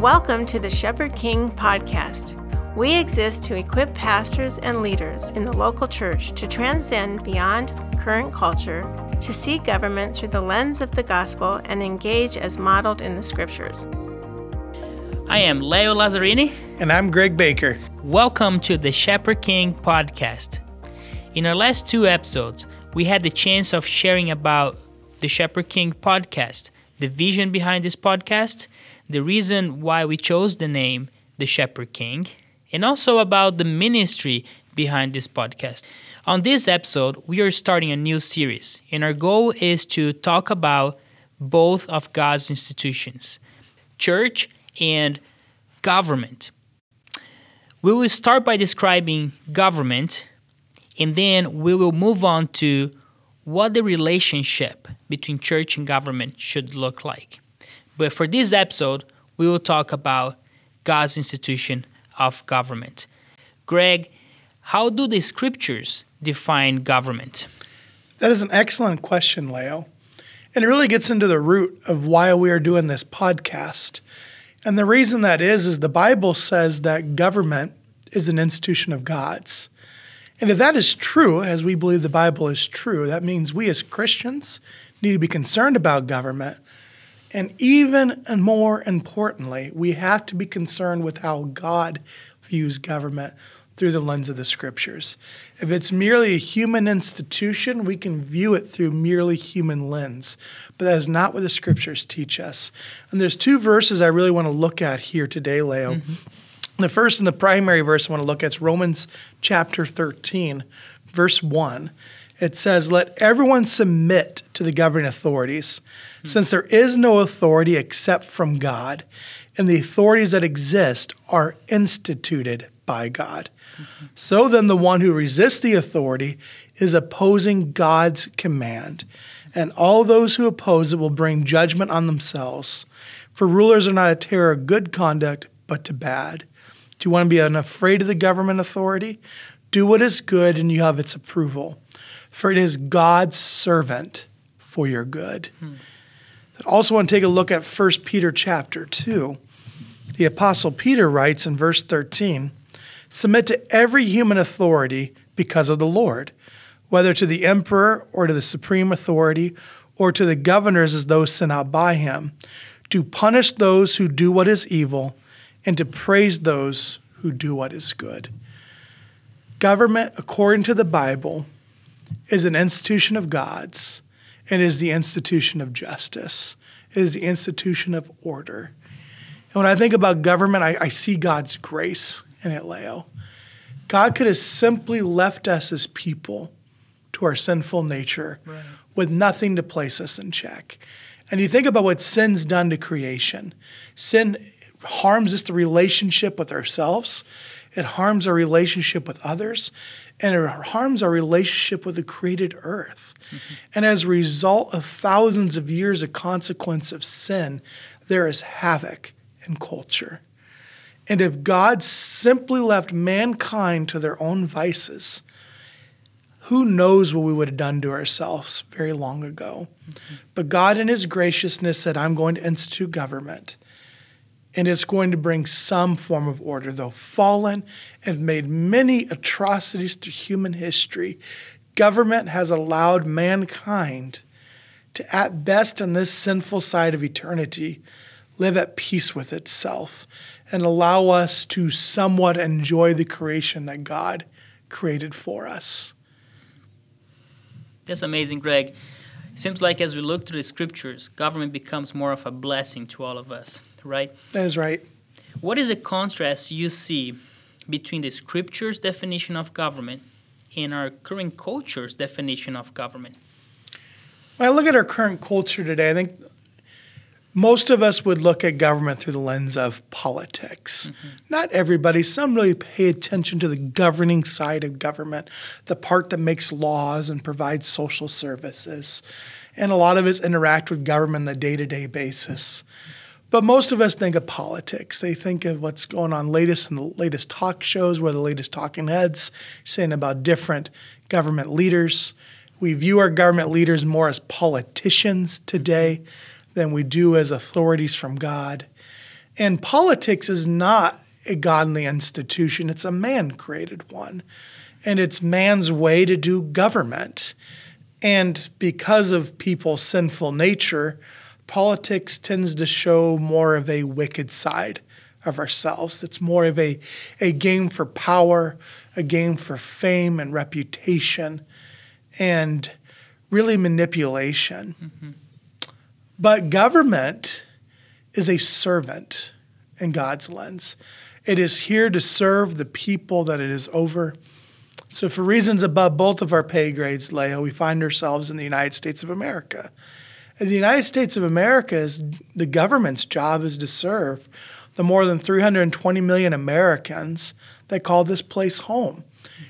Welcome to the Shepherd King podcast. We exist to equip pastors and leaders in the local church to transcend beyond current culture, to see government through the lens of the gospel, and engage as modeled in the scriptures. I am Leo Lazzarini. And I'm Greg Baker. Welcome to the Shepherd King podcast. In our last two episodes, we had the chance of sharing about the Shepherd King podcast, the vision behind this podcast, the reason why we chose the name The Shepherd King, and also about the ministry behind this podcast. On this episode, we are starting a new series, and our goal is to talk about both of God's institutions church and government. We will start by describing government, and then we will move on to what the relationship between church and government should look like. But for this episode, we will talk about God's institution of government. Greg, how do the scriptures define government? That is an excellent question, Leo. And it really gets into the root of why we are doing this podcast. And the reason that is, is the Bible says that government is an institution of God's. And if that is true, as we believe the Bible is true, that means we as Christians need to be concerned about government. And even and more importantly, we have to be concerned with how God views government through the lens of the scriptures. If it's merely a human institution, we can view it through merely human lens. But that is not what the scriptures teach us. And there's two verses I really want to look at here today, Leo. Mm-hmm. The first and the primary verse I want to look at is Romans chapter 13, verse 1. It says, Let everyone submit to the governing authorities, mm-hmm. since there is no authority except from God, and the authorities that exist are instituted by God. Mm-hmm. So then, the one who resists the authority is opposing God's command, and all those who oppose it will bring judgment on themselves. For rulers are not a terror of good conduct, but to bad. Do you want to be unafraid of the government authority? Do what is good and you have its approval, for it is God's servant for your good. Hmm. I also want to take a look at 1 Peter chapter 2. The Apostle Peter writes in verse 13 Submit to every human authority because of the Lord, whether to the emperor or to the supreme authority or to the governors as those sent out by him, to punish those who do what is evil and to praise those who do what is good. Government, according to the Bible, is an institution of God's and is the institution of justice. It is the institution of order. And when I think about government, I, I see God's grace in it, Leo. God could have simply left us as people to our sinful nature right. with nothing to place us in check. And you think about what sin's done to creation. Sin harms us the relationship with ourselves, it harms our relationship with others, and it harms our relationship with the created earth. Mm-hmm. And as a result of thousands of years of consequence of sin, there is havoc in culture. And if God simply left mankind to their own vices, who knows what we would have done to ourselves very long ago? Mm-hmm. But God, in His graciousness, said, I'm going to institute government and it's going to bring some form of order. Though fallen and made many atrocities to human history, government has allowed mankind to, at best on this sinful side of eternity, live at peace with itself and allow us to somewhat enjoy the creation that God created for us. That's amazing, Greg. Seems like as we look through the scriptures, government becomes more of a blessing to all of us right? That is right. What is the contrast you see between the scripture's definition of government and our current culture's definition of government? When I look at our current culture today, I think most of us would look at government through the lens of politics. Mm-hmm. Not everybody. Some really pay attention to the governing side of government, the part that makes laws and provides social services. And a lot of us interact with government on a day to day basis. Mm-hmm. But most of us think of politics. They think of what's going on latest in the latest talk shows, where the latest talking heads saying about different government leaders. We view our government leaders more as politicians today mm-hmm. than we do as authorities from God. And politics is not a godly institution, it's a man created one. And it's man's way to do government. And because of people's sinful nature, politics tends to show more of a wicked side of ourselves. It's more of a, a game for power, a game for fame and reputation, and really manipulation. Mm-hmm. But government is a servant in God's lens. It is here to serve the people that it is over. So, for reasons above both of our pay grades, Leo, we find ourselves in the United States of America. And the United States of America is the government's job is to serve the more than 320 million Americans that call this place home.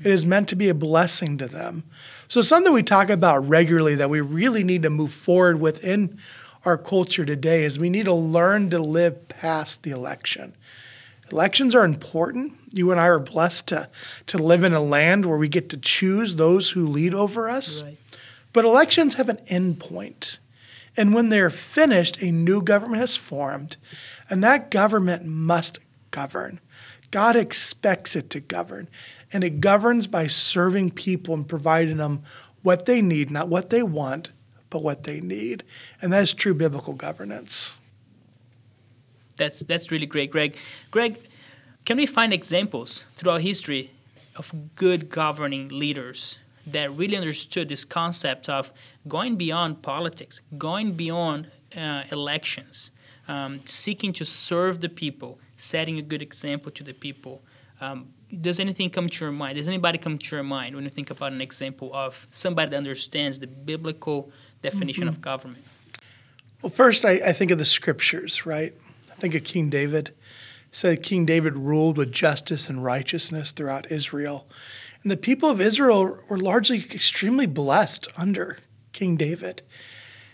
It is meant to be a blessing to them. So, something we talk about regularly that we really need to move forward within our culture today is we need to learn to live past the election. Elections are important. You and I are blessed to, to live in a land where we get to choose those who lead over us. Right. But elections have an end point. And when they're finished, a new government has formed, and that government must govern. God expects it to govern, and it governs by serving people and providing them what they need, not what they want, but what they need. And that's true biblical governance that's that's really great, Greg. Greg, can we find examples throughout history of good governing leaders that really understood this concept of going beyond politics, going beyond uh, elections, um, seeking to serve the people, setting a good example to the people? Um, does anything come to your mind? Does anybody come to your mind when you think about an example of somebody that understands the biblical definition mm-hmm. of government? Well, first, I, I, think of the scriptures, right? I think of King David. It said King David ruled with justice and righteousness throughout Israel. And the people of Israel were largely extremely blessed under King David.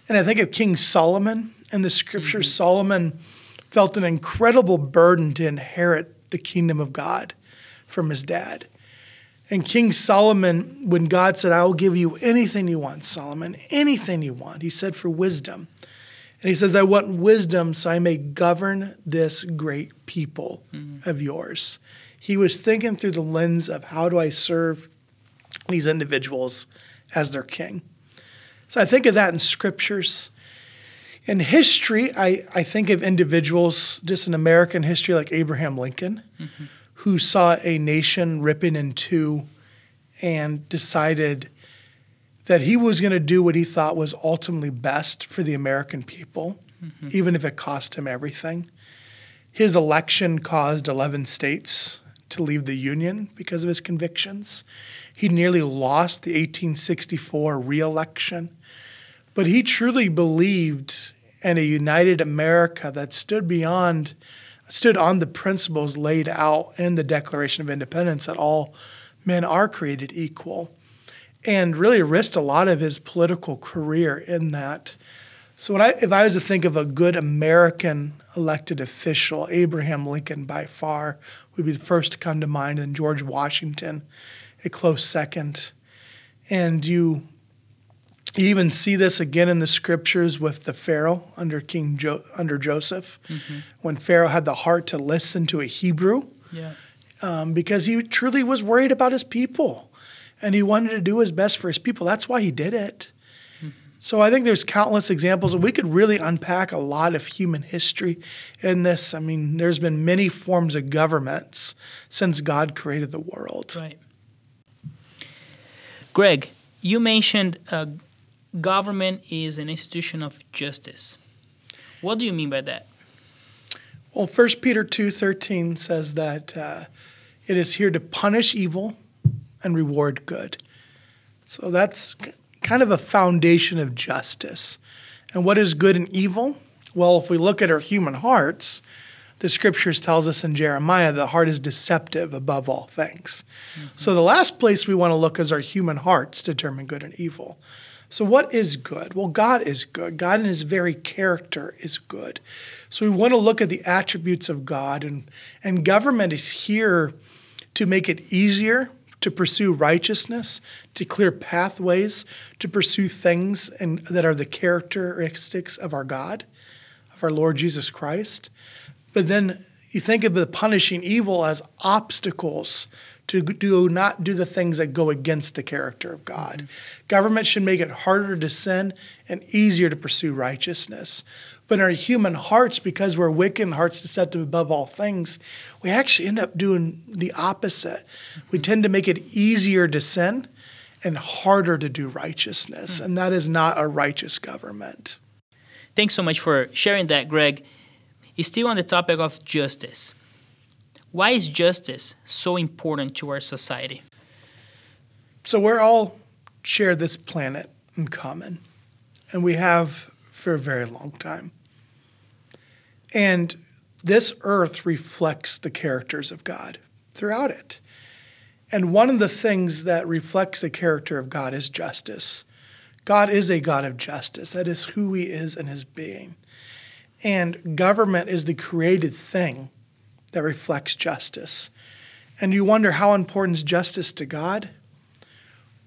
And I think of King Solomon and the scriptures. Mm-hmm. Solomon felt an incredible burden to inherit the kingdom of God from his dad. And King Solomon, when God said, I will give you anything you want, Solomon, anything you want, he said for wisdom. And he says, I want wisdom so I may govern this great people mm-hmm. of yours. He was thinking through the lens of how do I serve these individuals as their king. So I think of that in scriptures. In history, I, I think of individuals just in American history like Abraham Lincoln, mm-hmm. who saw a nation ripping in two and decided that he was going to do what he thought was ultimately best for the American people, mm-hmm. even if it cost him everything. His election caused 11 states to leave the Union because of his convictions. He nearly lost the 1864 reelection, but he truly believed in a united America that stood beyond, stood on the principles laid out in the Declaration of Independence that all men are created equal and really risked a lot of his political career in that. So I, if I was to think of a good American elected official, Abraham Lincoln by far would be the first to come to mind, and George Washington, a close second. And you, you even see this again in the scriptures with the Pharaoh under King jo- under Joseph, mm-hmm. when Pharaoh had the heart to listen to a Hebrew, yeah. um, because he truly was worried about his people and he wanted to do his best for his people. That's why he did it. So I think there's countless examples, and we could really unpack a lot of human history in this. I mean, there's been many forms of governments since God created the world. Right. Greg, you mentioned uh, government is an institution of justice. What do you mean by that? Well, 1 Peter 2.13 says that uh, it is here to punish evil and reward good. So that's kind of a foundation of justice. And what is good and evil? Well, if we look at our human hearts, the scriptures tells us in Jeremiah the heart is deceptive above all things. Mm-hmm. So the last place we want to look is our human hearts determine good and evil. So what is good? Well, God is good. God in his very character is good. So we want to look at the attributes of God and and government is here to make it easier to pursue righteousness, to clear pathways, to pursue things and, that are the characteristics of our God, of our Lord Jesus Christ. But then you think of the punishing evil as obstacles to do not do the things that go against the character of God. Mm-hmm. Government should make it harder to sin and easier to pursue righteousness. But in our human hearts, because we're wicked and hearts deceptive above all things, we actually end up doing the opposite. Mm-hmm. We tend to make it easier to sin and harder to do righteousness. Mm-hmm. And that is not a righteous government. Thanks so much for sharing that, Greg. Still on the topic of justice. Why is justice so important to our society? So we're all share this planet in common, and we have for a very long time. And this earth reflects the characters of God throughout it. And one of the things that reflects the character of God is justice. God is a God of justice. That is who he is in his being. And government is the created thing that reflects justice. And you wonder how important is justice to God?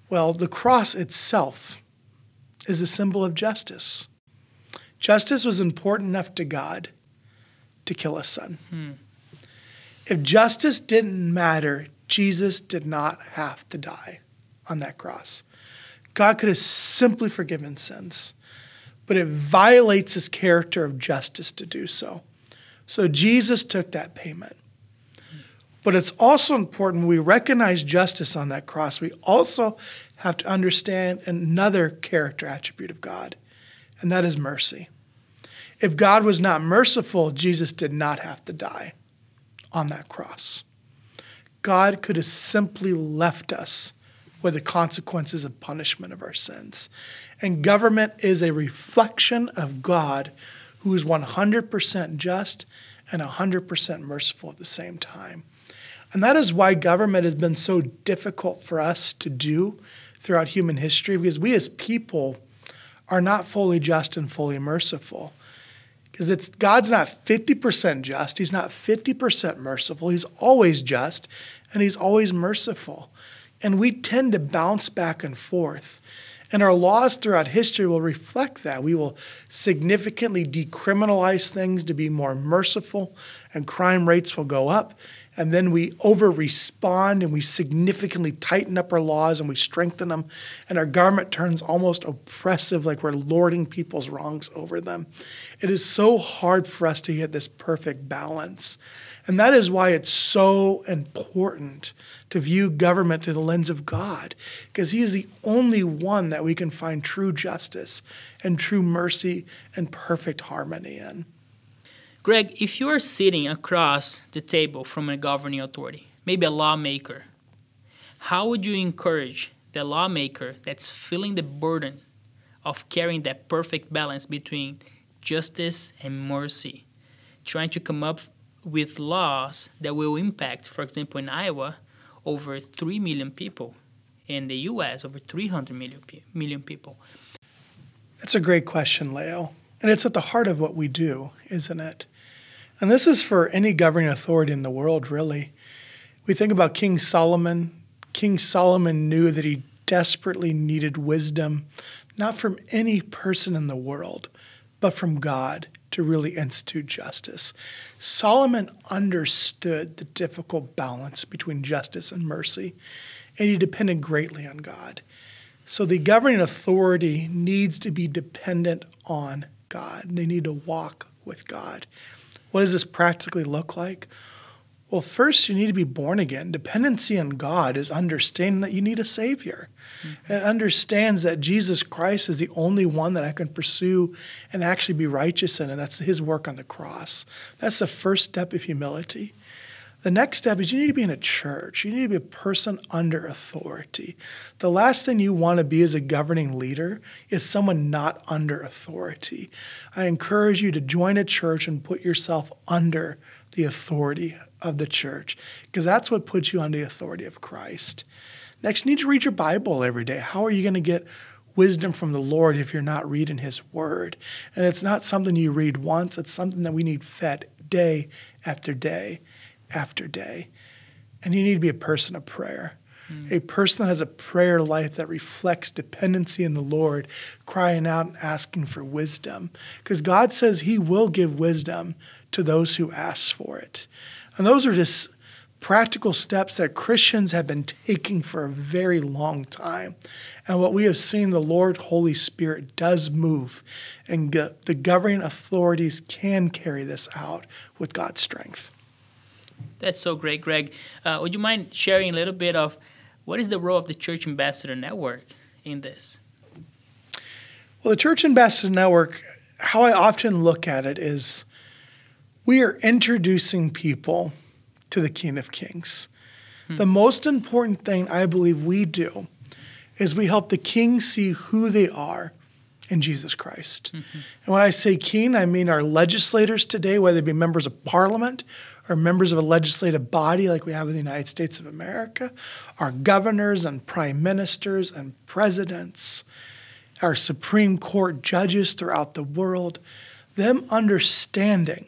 Well, the cross itself is a symbol of justice. Justice was important enough to God to kill his son. Hmm. If justice didn't matter, Jesus did not have to die on that cross. God could have simply forgiven sins, but it violates his character of justice to do so. So Jesus took that payment. But it's also important we recognize justice on that cross, we also have to understand another character attribute of God, and that is mercy. If God was not merciful, Jesus did not have to die on that cross. God could have simply left us with the consequences and punishment of our sins. And government is a reflection of God who is 100% just and 100% merciful at the same time. And that is why government has been so difficult for us to do throughout human history because we as people are not fully just and fully merciful. Because it's God's not 50% just, he's not 50% merciful. He's always just and he's always merciful. And we tend to bounce back and forth. And our laws throughout history will reflect that. We will significantly decriminalize things to be more merciful, and crime rates will go up. And then we over respond and we significantly tighten up our laws and we strengthen them. And our government turns almost oppressive, like we're lording people's wrongs over them. It is so hard for us to get this perfect balance. And that is why it's so important to view government through the lens of God, because He is the only one that we can find true justice and true mercy and perfect harmony in. Greg, if you are sitting across the table from a governing authority, maybe a lawmaker, how would you encourage the lawmaker that's feeling the burden of carrying that perfect balance between justice and mercy, trying to come up with laws that will impact, for example, in Iowa, over 3 million people, in the US, over 300 million, million people? That's a great question, Leo. And it's at the heart of what we do, isn't it? And this is for any governing authority in the world, really. We think about King Solomon. King Solomon knew that he desperately needed wisdom, not from any person in the world, but from God to really institute justice. Solomon understood the difficult balance between justice and mercy, and he depended greatly on God. So the governing authority needs to be dependent on God. They need to walk with God. What does this practically look like? Well, first, you need to be born again. Dependency on God is understanding that you need a Savior. Mm-hmm. It understands that Jesus Christ is the only one that I can pursue and actually be righteous in, and that's His work on the cross. That's the first step of humility. The next step is you need to be in a church. You need to be a person under authority. The last thing you want to be as a governing leader is someone not under authority. I encourage you to join a church and put yourself under the authority of the church, because that's what puts you under the authority of Christ. Next, you need to read your Bible every day. How are you going to get wisdom from the Lord if you're not reading His Word? And it's not something you read once, it's something that we need fed day after day after day. And you need to be a person of prayer. a person that has a prayer life that reflects dependency in the Lord, crying out and asking for wisdom. Because God says He will give wisdom to those who ask for it. And those are just practical steps that Christians have been taking for a very long time. And what we have seen, the Lord Holy Spirit does move, and the governing authorities can carry this out with God's strength. That's so great, Greg. Uh, would you mind sharing a little bit of what is the role of the Church Ambassador Network in this? Well, the Church Ambassador Network, how I often look at it is we are introducing people to the King of Kings. Hmm. The most important thing I believe we do is we help the King see who they are in Jesus Christ. Mm-hmm. And when I say king, I mean our legislators today, whether they be members of parliament or members of a legislative body like we have in the United States of America, our governors and prime ministers and presidents, our Supreme Court judges throughout the world, them understanding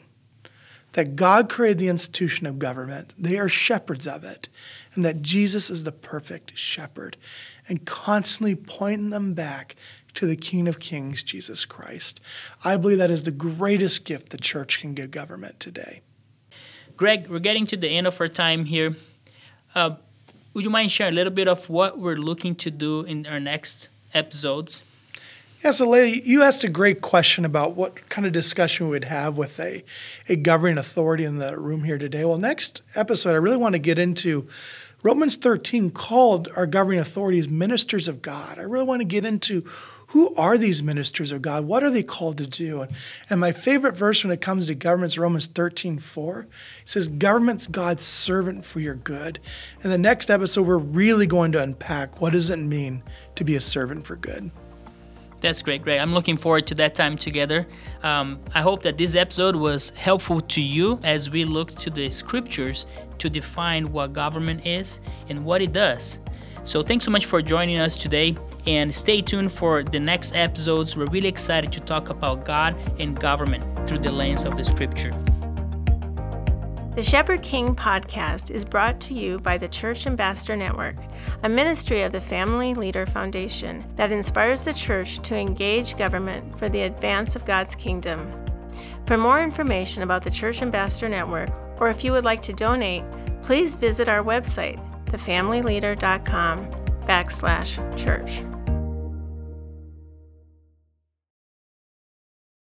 that God created the institution of government, they are shepherds of it, and that Jesus is the perfect shepherd, and constantly pointing them back to the King of Kings, Jesus Christ. I believe that is the greatest gift the church can give government today. Greg, we're getting to the end of our time here. Uh, would you mind sharing a little bit of what we're looking to do in our next episodes? Yeah, so Leo, you asked a great question about what kind of discussion we would have with a, a governing authority in the room here today. Well, next episode, I really want to get into Romans 13 called our governing authorities ministers of God. I really want to get into who are these ministers of God? What are they called to do? And, and my favorite verse when it comes to governments, Romans 13 4. It says, Government's God's servant for your good. In the next episode, we're really going to unpack what does it mean to be a servant for good. That's great, Greg. I'm looking forward to that time together. Um, I hope that this episode was helpful to you as we look to the scriptures to define what government is and what it does. So, thanks so much for joining us today and stay tuned for the next episodes. We're really excited to talk about God and government through the lens of the scripture. The Shepherd King podcast is brought to you by the Church Ambassador Network, a ministry of the Family Leader Foundation that inspires the church to engage government for the advance of God's kingdom. For more information about the Church Ambassador Network, or if you would like to donate, please visit our website, thefamilyleader.com backslash church.